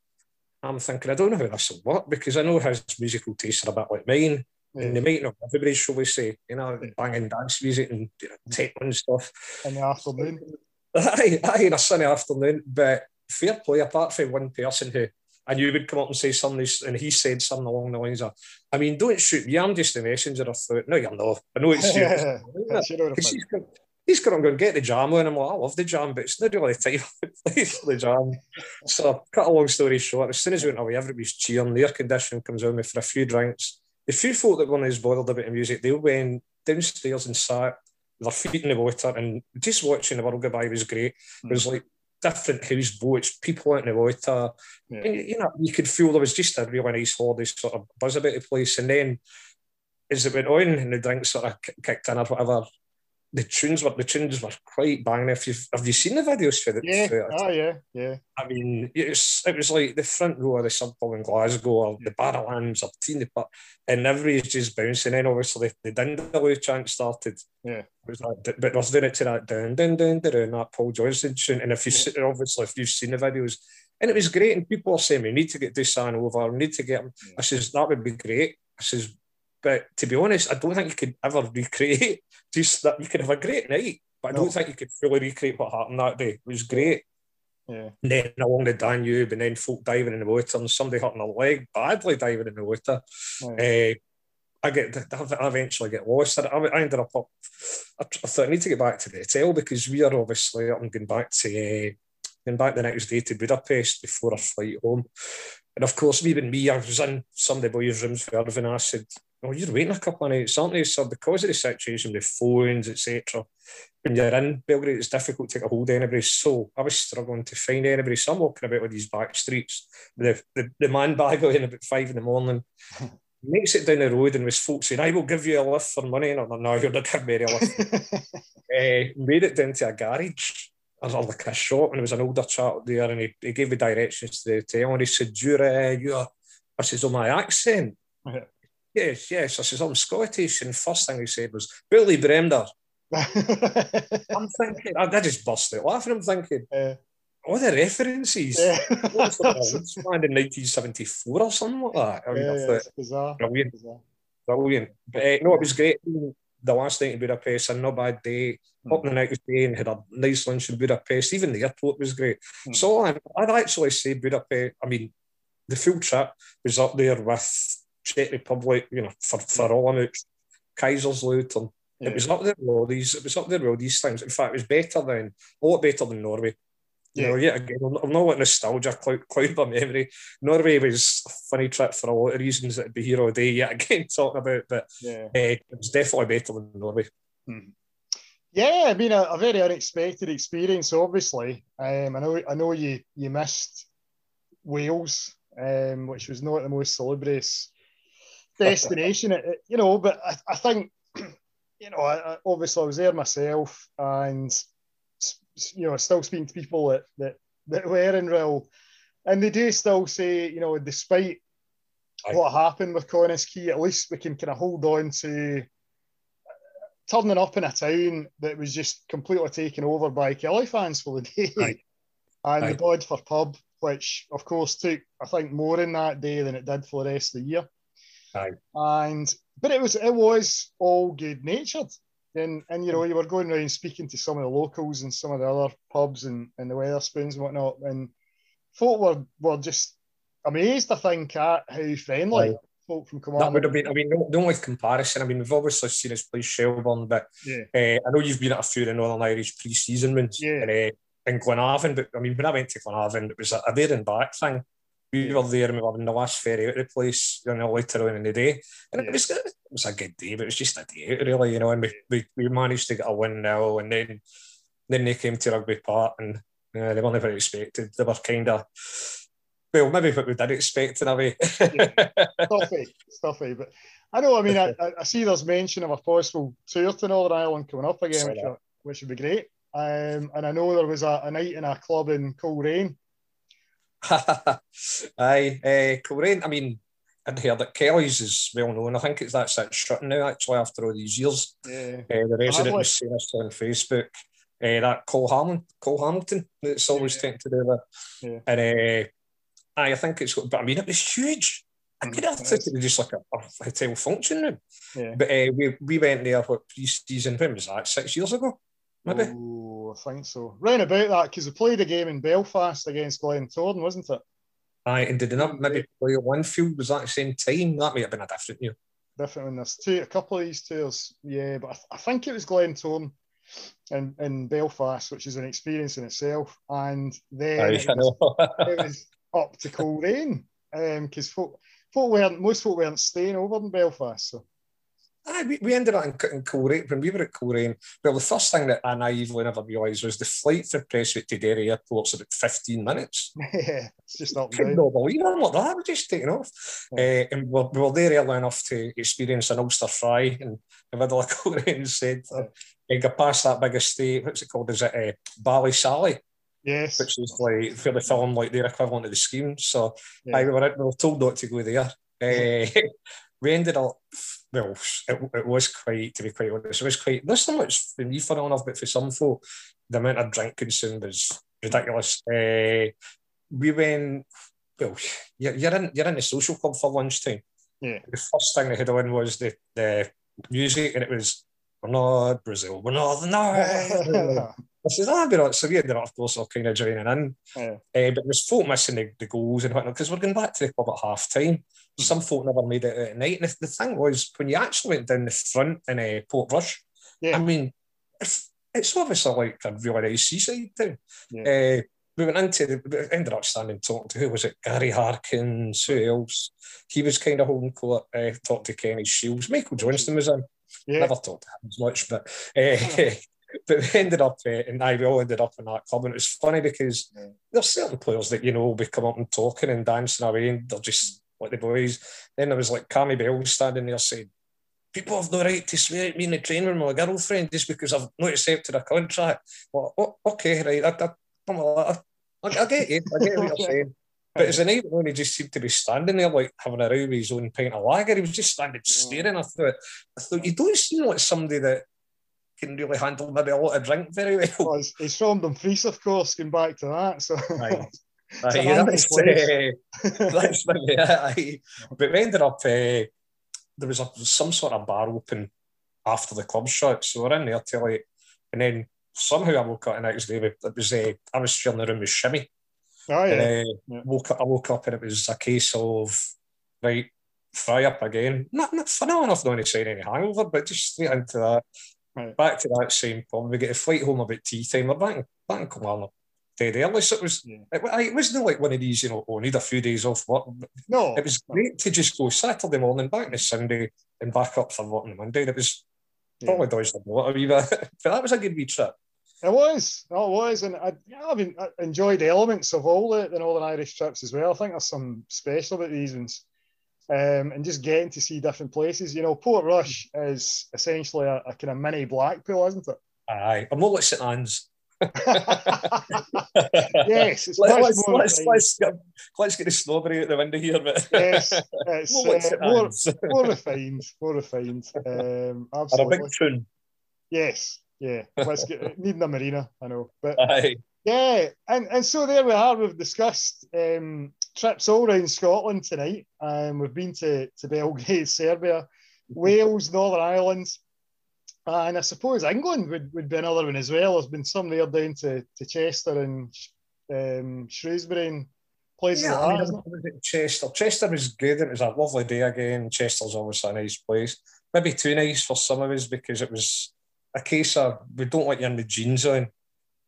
I'm thinking, I don't know how this will work because I know his musical tastes are a bit like mine. Yeah. And they might not everybody, shall we say, you know, banging dance music and you know, mm. techno and stuff. In the afternoon. (laughs) Aye, aye, in a sunny afternoon. But fair play, apart from one person who and you would come up and say something, and he said something along the lines of, I mean, don't shoot me, I'm just a messenger. I thought, no, you're not. I know it's you. (laughs) he's, got, he's got to go and get the jam on. I'm like, I love the jam, but it's not really (laughs) the time for the jam. So, cut a long story short, as soon as we went away, everybody's cheering, the air conditioning comes on me for a few drinks. The few folk that weren't as bothered about the music, they went downstairs and sat with their feet in the water and just watching the world go by was great. Hmm. It was like different houseboats, people out in the water. Yeah. And, you know, you could feel there was just a really nice holiday sort of buzz about the place. And then as it went on and the drinks sort of kicked in or whatever, the tunes were the tunes were quite banging. If you've have you seen the videos for it? Yeah, for oh yeah, yeah. I mean, it was it was like the front row of the Sub in Glasgow or the Barrowlands or Teeny Put, and everybody's just bouncing. And obviously the Dindaloo chant started. Yeah, it was like, but was doing it to that dun dun dun, dun that Paul Johnson tune. And if you yeah. obviously if you've seen the videos, and it was great. And people are saying we need to get this Dusan over. We need to get him. I says that would be great. I says but to be honest, I don't think you could ever recreate (laughs) just that. You could have a great night, but I don't think you could fully recreate what happened that day. It was great. Yeah. And then along the Danube, and then folk diving in the water, and somebody hurting a leg badly diving in the water. Uh, I get, I eventually get lost. I, I ended up up. I, thought I need to get back to the hotel because we are obviously up and going back to uh, going back the next day to Budapest before our flight home. And of course, even me, I was in some of the boys' rooms for Irving. I said, oh, you're waiting a couple of nights, aren't you? So because of the situation with phones, etc., when you're in Belgrade, it's difficult to get a hold of anybody. So I was struggling to find anybody. So I'm walking about with these back streets with the, the, the man (laughs) bag on about five in the morning. (laughs) makes it down the road and was folks saying, I will give you a lift for money. And I'm like, no, you're not giving me a lift. uh, (laughs) made it down to a garage or like a shop and there was an older chap there and he, he gave me directions to the hotel and he said, you're, uh, you're, I says, oh, my accent. Yes, yes. I says, I'm Scottish. And first thing he said was, Billy Bremner. (laughs) I'm thinking, I, I just burst out laughing. I'm thinking, uh, all the references. Yeah. What's the in 1974 or something like that? I mean, yeah, I thought, bizarre. Brilliant. Bizarre. Brilliant. But uh, no, it was great. The last night in Budapest, a not bad day. Mm. Up the next day and had a nice lunch in Budapest. Even the airport was great. Mm. So I'd actually say Budapest, I mean, the full trip was up there with Czech Republic, you know, for, for all amounts, Kaiserslautern. Yeah. It was up there with all these. It was up there with all these things. In fact, it was better than a lot better than Norway. You know, yet again, I'm not letting nostalgia cloud, cloud my memory. Norway was a funny trip for a lot of reasons that'd be here all day yet again (laughs) talking about, but yeah. uh, it was definitely better than Norway. Hmm. Yeah, I mean a, a, very unexpected experience. Obviously, um, I know I know you you missed Wales, um, which was not the most salubrious destination, you know. But I, I think, (clears throat) you know, I, obviously I was there myself, and you know, I still speaking to people that that, that were in Rhyl, and they do still say, you know, despite Aye. what happened with Quay, at least we can kind of hold on to turning up in a town that was just completely taken over by Killie fans for the day. Aye. (laughs) And Aye. the Bodford pub, which of course took, I think, more in that day than it did for the rest of the year. Aye. And but it was it was all good natured. And and you know, you were going around speaking to some of the locals and some of the other pubs and, and the Wetherspoons and whatnot, and folk were were just amazed, I think, at how friendly Aye. folk from Command. That would have been, I mean, no, no with comparison. I mean, we've obviously seen us play Shelbourne, but yeah. uh, I know you've been at a few of the Northern Irish pre season ones yeah. and, uh, in Glenavon, but I mean, when I went to Glenavon, it was a, a there and back thing we were there and we were in the last ferry out of the place, you know, later on in the day. And yeah. it was it was a good day, but it was just a day out, really, you know, and we, we, we managed to get a win now and then then they came to Rugby Park and uh, they weren't very expected. They were kind of well, maybe what we did expect in a way. stuffy, stuffy. But I know, I mean, I, I see there's mention of a possible tour to Northern Ireland coming up again, which, which, would be great. Um, and I know there was a, a night in a club in Coleraine (laughs) Aye, uh, Coleraine. I mean, I'd heard that Kelly's is well known. I think it's that's that shutting now actually after all these years. Yeah. Uh, the resident was saying this on Facebook. Uh, that Cole Hamilton, Cole Hamilton, that's always yeah. tending to do that. Yeah. And uh, I think it's but I mean it was huge. I mean, I think it was just like a, a hotel function room. Yeah. But uh, we we went there what pre-season when was that? Six years ago, maybe. Oh, I think so. Round about that because we played a game in Belfast against Glentoran, wasn't it? Aye, and did not maybe play at one field? Was that the same time? That may have been a different year. Different in this two, a couple of these tours, yeah. But I, th- I think it was Glentoran in, in Belfast, which is an experience in itself. And then Aye, it, was, (laughs) it, was, up to Coleraine because um, folk, folk weren't most folk weren't staying over in Belfast. So Aye, we, we ended up in, in Coleraine. When we were at Coleraine, well, the first thing that I naively never realised was the flight for Prestwick to Derry Airport's about 15 minutes. (laughs) yeah, it's just not good. not believe it. like that. We're just taking off. Yeah. Uh, and we were, we there early enough to experience an Ulster fry in the middle of (laughs) Coleraine said, yeah. I got past that big estate, what's it called? Is it uh, Ballysally? Yes. Which is like for the film, like their equivalent of the scheme. So yeah. I, we, were, we were told not to go there. Uh, (laughs) we ended up well, it, it was quite, to be quite honest, it was quite, not so much for me fun enough, but for some folk, the amount of drink consumed was ridiculous. Uh, we went, well, you're, you're, in, you're in the social club for lunchtime. Yeah. The first thing they had on was the, the music, and it was, we're not Brazil, we're not, no. I said, ah, but right. so we ended up, of course, all kind of joining in. Yeah. Uh, but there was folk missing the, the goals and whatnot because we're going back to the club at half time. Some folk never made it at night. And the thing was, when you actually went down the front in uh, Portrush, yeah. I mean, it's obviously like a really nice seaside town. Yeah. Uh, we went into the, we ended up standing talking to who was it? Gary Harkins, who else? He was kind of holding court, uh, talked to Kenny Shiels. Michael Johnston was in. Yeah. Never talked to him as much, but uh, (laughs) but we ended up, uh, and I we all ended up in that club, and it was funny because yeah. there's certain players that you know will be coming up and talking and dancing away, and they're just like the boys. Then there was like Cammy Bell standing there saying, people have no right to swear at me in the train with my girlfriend just because I've not accepted a contract. Well, okay, right, I, I, I, I get you, I get what you're (laughs) saying. But as a night when he just seemed to be standing there like having a row with his own pint of lager, he was just standing mm. staring. I thought, I thought, you don't seem like somebody that can really handle maybe a lot of drink very well. well he's, he's from Dumfries, of course, going back to that. So right. Aye, that's, uh, that's maybe it. But we ended up, uh, there was a, some sort of bar open after the club shut. So we're in there till like, and then somehow I woke up the next day. It was, uh, I was feeling the room with shimmy. Oh, yeah. And, uh, yeah. Woke up, I woke up and it was a case of, right, fry up again. Not, not fun enough, not to say any hangover, but just straight into that. Right. Back to that same problem. We get a flight home about tea time. We're back in, back in Kilmarnock dead early. So it was, yeah. it, it wasn't like one of these, you know, oh, need a few days off work. No. It was great to just go Saturday morning, back to Sunday, and back up for work on Monday. it was yeah. probably dodged a wee bit. but that was a good wee trip. It was, oh, it was, and I, yeah, I mean, I enjoyed elements of all the, the Northern Irish trips as well. I think there's some special about these ones, um, and just getting to see different places. You know, Portrush is essentially a, a kind of mini Blackpool, isn't it? Aye, I'm not like St Anne's. (laughs) yes, it's Let, let's, let's, let's, get, let's get the snobbery out the window here. But yes, (laughs) it's more, uh, more, (laughs) more, refined, more refined. Um, absolutely. a big tune. Yes, yeah. Let's get needing a marina. I know, but Aye. yeah, and and so there we are. We've discussed um, trips all around Scotland tonight. Um, we've been to to Belgrade, Serbia, Wales, Northern Ireland. Uh, and I suppose England would, would be another one as well. There's been some there down to, to Chester and um, Shrewsbury and places yeah, like that. I mean, Chester. Chester was good. It was a lovely day again. Chester's always a nice place. Maybe too nice for some of us because it was a case of we don't want you in the jeans on.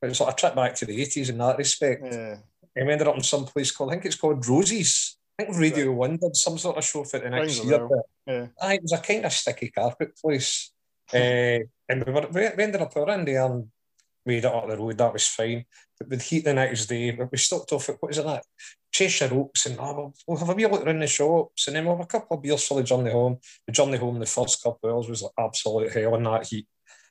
But it's like a trip back to the 80s in that respect. Yeah. And we ended up in some place called, I think it's called Rosie's. I think Radio right. One did some sort of show for the next year. Yeah. It was a kind of sticky carpet place uh, and we, were, we ended up around there and made it up the road. That was fine. But with heat the next day, we stopped off at what is it that Cheshire Oaks, and oh, we'll, have a wee look around the shops, and then we'll have a couple of beers for the journey home. The journey home, the first couple of hours was like absolute hell in that heat.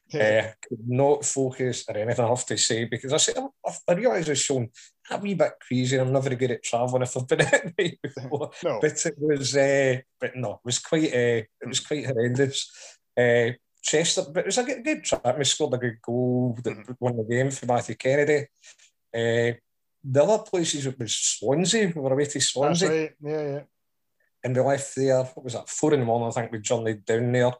Yeah. Uh, could not focus or anything I have to say because I said I, realize I realise it's shown a wee bit crazy. I'm never good at travelling if I've been (laughs) at night before. No. But it was, uh, but no, it was quite, uh, it was quite horrendous. Uh, Chester, but it was a good, good track. We scored a good goal that mm-hmm. won the game for Matthew Kennedy. Uh, the other places it was Swansea. We were away to Swansea. Right. Yeah, yeah. And we left there. What was that? Four in the morning. I think we journeyed down there.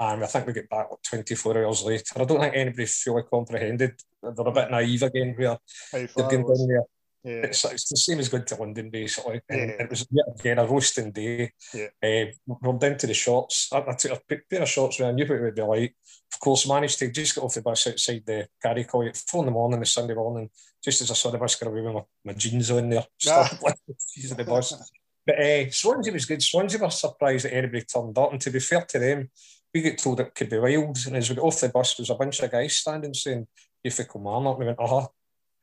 And I think we get back like 24 hours later. I don't think anybody fully comprehended. They're a bit naive again where they've been down there. Yeah. It's, it's the same as going to London, basically. And yeah. it was yet again a roasting day. Yeah. Uh, we're down to the shots. I, I, took a pair of shorts where I knew what it would be like. Of course, managed to just get off the bus outside the Garrycoy at four in the morning, the Sunday morning, just as I saw the bus get away with my, my jeans on there. (laughs) Like the bus. But uh, Swansea was good. Swansea were surprised that anybody turned up. And to be fair to them, we get told it could be wild. And as we got off the bus, there was a bunch of guys standing saying, you for Kilmarnock. We went, uh huh.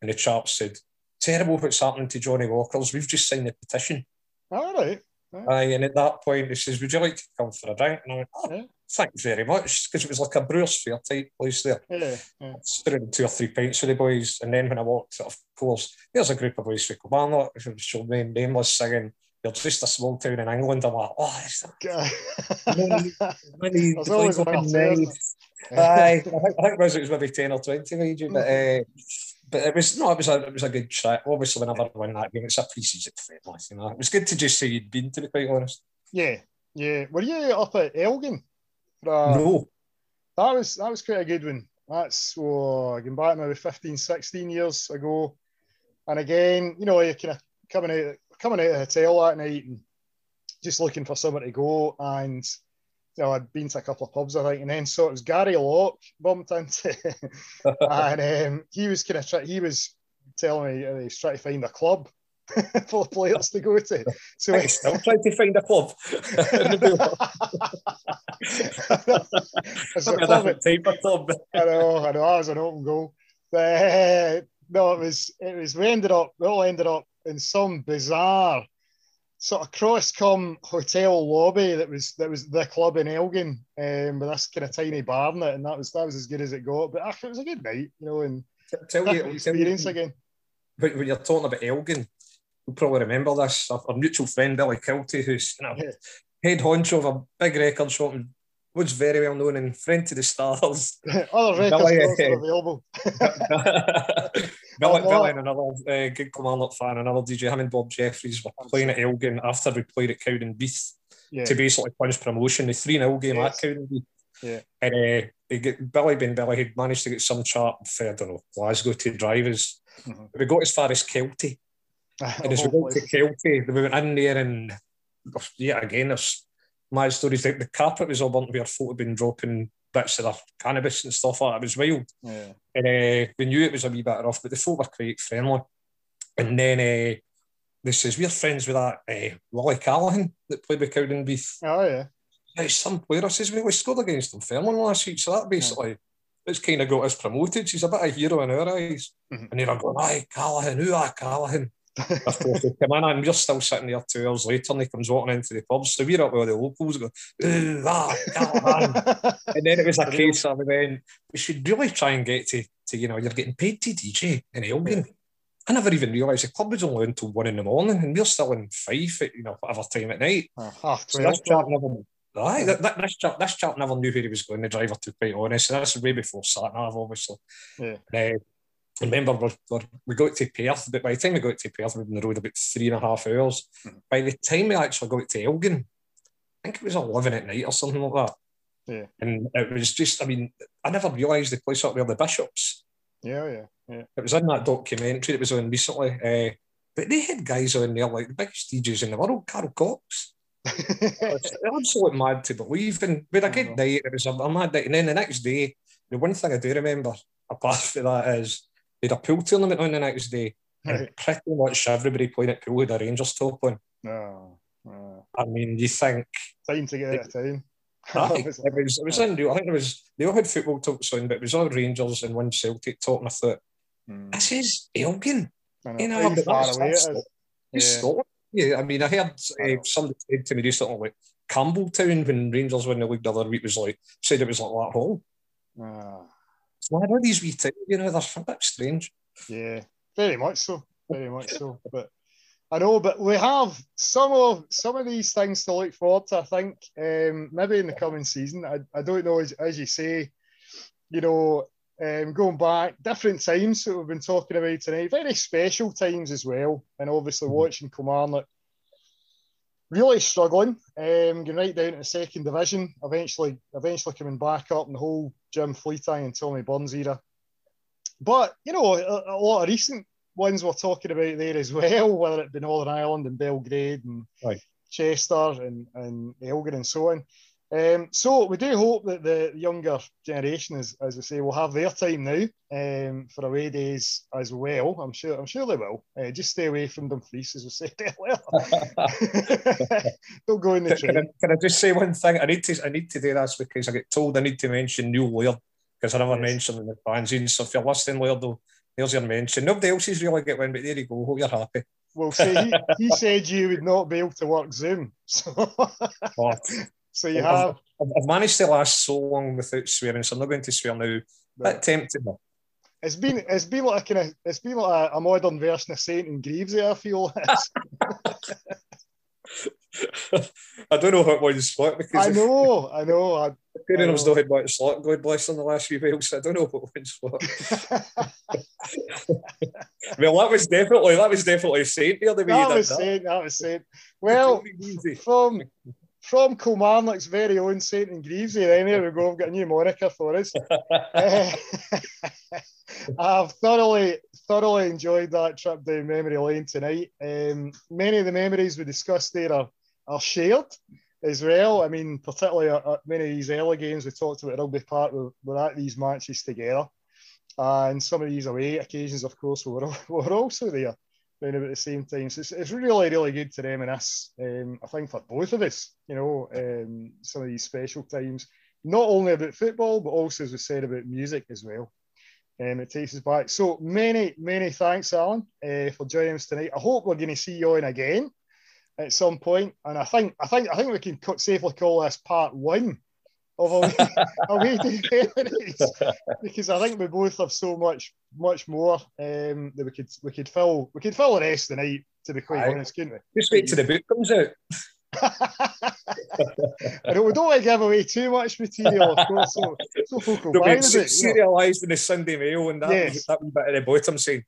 And the chap said, terrible what's happening to Johnnie Walkers. We've just signed the petition. All right. Aye, and at that point, he says, Would you like to come for a drink? And I went, Oh, yeah. thanks very much. Because it was like a Brewers Fayre type place there. Yeah, yeah. Two or three pints with the boys. And then when I walked, of course, there's a group of boys from Kilmarnock, who showed me nameless singing you're just a small town in England. I'm like, oh, it's many, many (laughs) always nice. Aye, I think, I think it was, maybe 10 or 20 maybe, but uh, but it was no, it was a it was a good track. Obviously, whenever I win that game, it's a pre-season friendly. You know, it was good to just see you'd been. To be quite honest. Yeah, yeah. Were you up at Elgin? Uh, no. That was that was quite a good one. That's oh, going back maybe 15, 16 years ago. And again, you know, you're kind of coming out coming out of the hotel that night and just looking for somewhere to go. And I'd been to a couple of pubs, I think, and then so it was Gary Locke bumped into, (laughs) and um, he was kind of try- he was telling me uh, he's trying to find a club (laughs) for the players to go to. (laughs) So I still trying to find a club. It's a club. Type of club. I know, I know. I was an open goal. But, uh, no, it was it was we ended up we all ended up in some bizarre sort of cross-com hotel lobby that was that was the club in Elgin um, with this kind of tiny bar in it, and that was that was as good as it got. But it was a good night, you know, and tell you experience tell you, again. But when you're talking about Elgin, you'll probably remember this. Our, our mutual friend Billy Kilty, who's you know, yeah. head honcho of a big record shop in was very well known in friend to the stars. Other record Billy, uh, available. Billy, Billy and another uh, good Kilmarnock fan, another DJ, him and Bob Jeffries were playing at Elgin after we played at Cowdenbeath yeah. to basically punch promotion. The 3 0 game yes. at Cowdenbeath. Yeah. And uh, he get, Billy being Billy had managed to get some chart for, I don't know, Glasgow to drivers. Mm-hmm. We got as far as Kelty. (laughs) and as we got to Kelty, we went in there and yeah, again, there's my stories. The, the carpet was all burnt where folk had been dropping bits of their cannabis and stuff like that. It was wild. Yeah. And uh, we knew it was a wee bit rough, but the folk were quite friendly. And then uh, they says, We're friends with that uh, Willie Callahan that played with Cowdenbeath. Oh, yeah. Hey, some player I says, We scored against them Fairmont last week. So that basically. Yeah. It's kind of got us promoted. She's a bit of a hero in our eyes. Mm-hmm. And they're going, Aye, Callahan, who are Callahan? Of course, they come in and we're still sitting there two hours later and he comes walking into the pub. So we're up with all the locals going, ooh, ah, (laughs) and then it was a case of then we should really try and get to, to you know, you're getting paid to DJ in Elgin. I never even realised the club was only until one in the morning and we're still in five at, you know, whatever time at night. Oh, so this chap never, aye, that, this, chap, this chap never knew where he was going, the driver, to be honest. And that's way before sat nav, obviously. Yeah. Uh, remember we're, we're, we got to Perth, but by the time we got to Perth, we'd been on the road about three and a half hours. Mm-hmm. By the time we actually got to Elgin, I think it was 11 at night or something like that. Yeah. And it was just, I mean, I never realised the place up there, the Bishops. Yeah, yeah, yeah. It was in that documentary that was on recently. Uh, but they had guys on there like the biggest DJs in the world, Carl Cox. (laughs) it's absolutely mad to believe. And with a good night, it was a, a mad night. And then the next day, the one thing I do remember, apart from that, is they had a pool tournament on the next day, right. and pretty much everybody playing at pool had a Rangers top on. No, no. I mean, you think time to get it time. (laughs) it was it was, unreal. I think it was they all had football talks on, but it was all Rangers and one Celtic talk. And I thought, mm. this is Elgin. You know, but that's, that's, that's yeah. Scotland. Yeah, I mean, I heard uh, somebody said to me recently, like Campbeltown when Rangers won the league the other week was like said it was like that home. Ah. So I know these wee things, you know, they're a bit strange. Yeah, very much so. Very much so. But I know, but we have some of some of these things to look forward to. I think um, maybe in the coming season. I, I don't know as, as you say, you know, um, going back different times that we've been talking about tonight, very special times as well, and obviously mm-hmm. watching Kilmarnock really struggling, um, going right down to the second division, eventually eventually coming back up in the whole Jim Fleeting and Tommy Burns era. But you know, a, a, lot of recent ones we're talking about there as well, (laughs) whether it be Northern Ireland and Belgrade and right. Chester and, and Elgin and so on. Um, so we do hope that the younger generation, as, as I say, will have their time now um, for away days as well. I'm sure. I'm sure they will. Uh, just stay away from Dumfries, as we said earlier. Don't go in the train. Can I, can I, just say one thing? I need to. I need to do this because I get told I need to mention Neil Laird because I never yes. mentioned in the fanzine. So if you're listening, Laird, there's your mention. Nobody else is really get one, but there you go. Hope you're happy. Well, see, he, he (laughs) said you would not be able to work Zoom. So. So you have. I've, I've, managed to last so long without swearing, so I'm not going to swear now. Bit tempting. It's been it's been like a kind of it's been like a, modern version of Saint and Greaves. Eh, I feel. (laughs) I don't know what one's what because I know, I know. I, Coonerham's not had much slot, God bless them, the last few weeks. I don't know what one's what. (laughs) well, that was definitely that was definitely Saint the other way. That was Saint. That was Saint. Well, from from Kilmarnock's very own St and Greavesy. Then there we go. I've got a new moniker for us. uh, (laughs) (laughs) I've thoroughly, thoroughly enjoyed that trip down memory lane tonight. Um, many of the memories we discussed there are, are shared as well. I mean, particularly at, at many of these early games we talked about at Rugby Park, we're, we're at these matches together. and some of these away occasions, of course, we were, we (laughs) were also there around about the same time. So it's, it's really, really good to reminisce. Um, I think for both of us, you know, um, some of these special times, not only about football, but also, as we said, about music as well. Um, it takes us back. So many, many thanks, Alan, uh, for joining us tonight. I hope we're going to see you on again at some point. And I think, I think, I think we can safely call this part one of away, (laughs) away (laughs) because I think we both have so much much more um, that we could we could fill we could fill the rest of the night to be quite Aye. honest, couldn't we? Just wait till the book comes out. (laughs) I don't, we don't want to give away too much material, of course. So, so folk will buy it. Serialised in the Sunday Mail and that, yes. that wee bit at the bottom saying,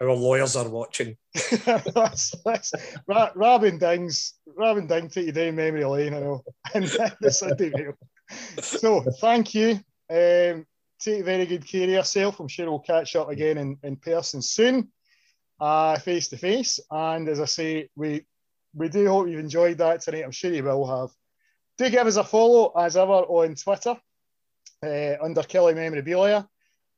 our lawyers are watching. that's, that's, Robin Dings, Robin Ding take you down memory lane, I know, and the Sunday Mail (laughs) so thank you. Um, take very good care of yourself. I'm sure we'll catch up again in, in person soon, face to face. And as I say, we we do hope you've enjoyed that tonight. I'm sure you will have. Do give us a follow as ever on Twitter uh, under Killie Memorabilia.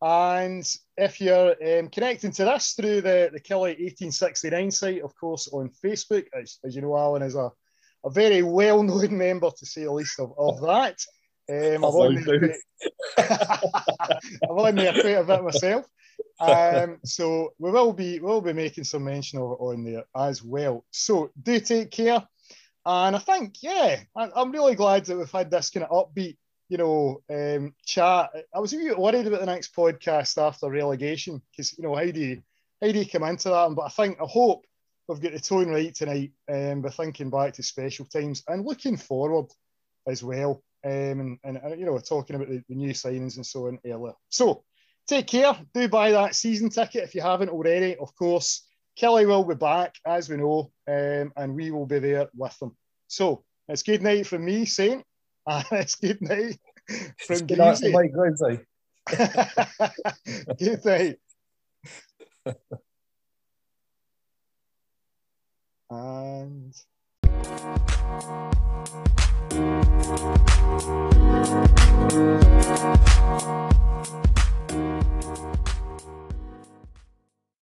And if you're um, connecting to this through the, the Killie 1869 site, of course, on Facebook, as, as you know, Alan is a, a very well known (laughs) member, to say the least, of, of that. Um, (laughs) I've, on there, I've on there quite a bit myself. Um, so we will be we'll be making some mention of it on there as well. So do take care. And I think, yeah, I'm really glad that we've had this kind of upbeat, you know, um, chat. I was a bit worried about the next podcast after relegation because, you know, how do you how do you come into that? But I think I hope we've got the tone right tonight um, by thinking back to special times and looking forward as well um, and, and, you know, we're talking about the, the, new signings and so on earlier. So take care. Do buy that season ticket if you haven't already. Of course, Killie will be back, as we know, um, and we will be there with them. So it's good night from me, Saint, (laughs) and it's good night from good night, Mike good night. and Thank you.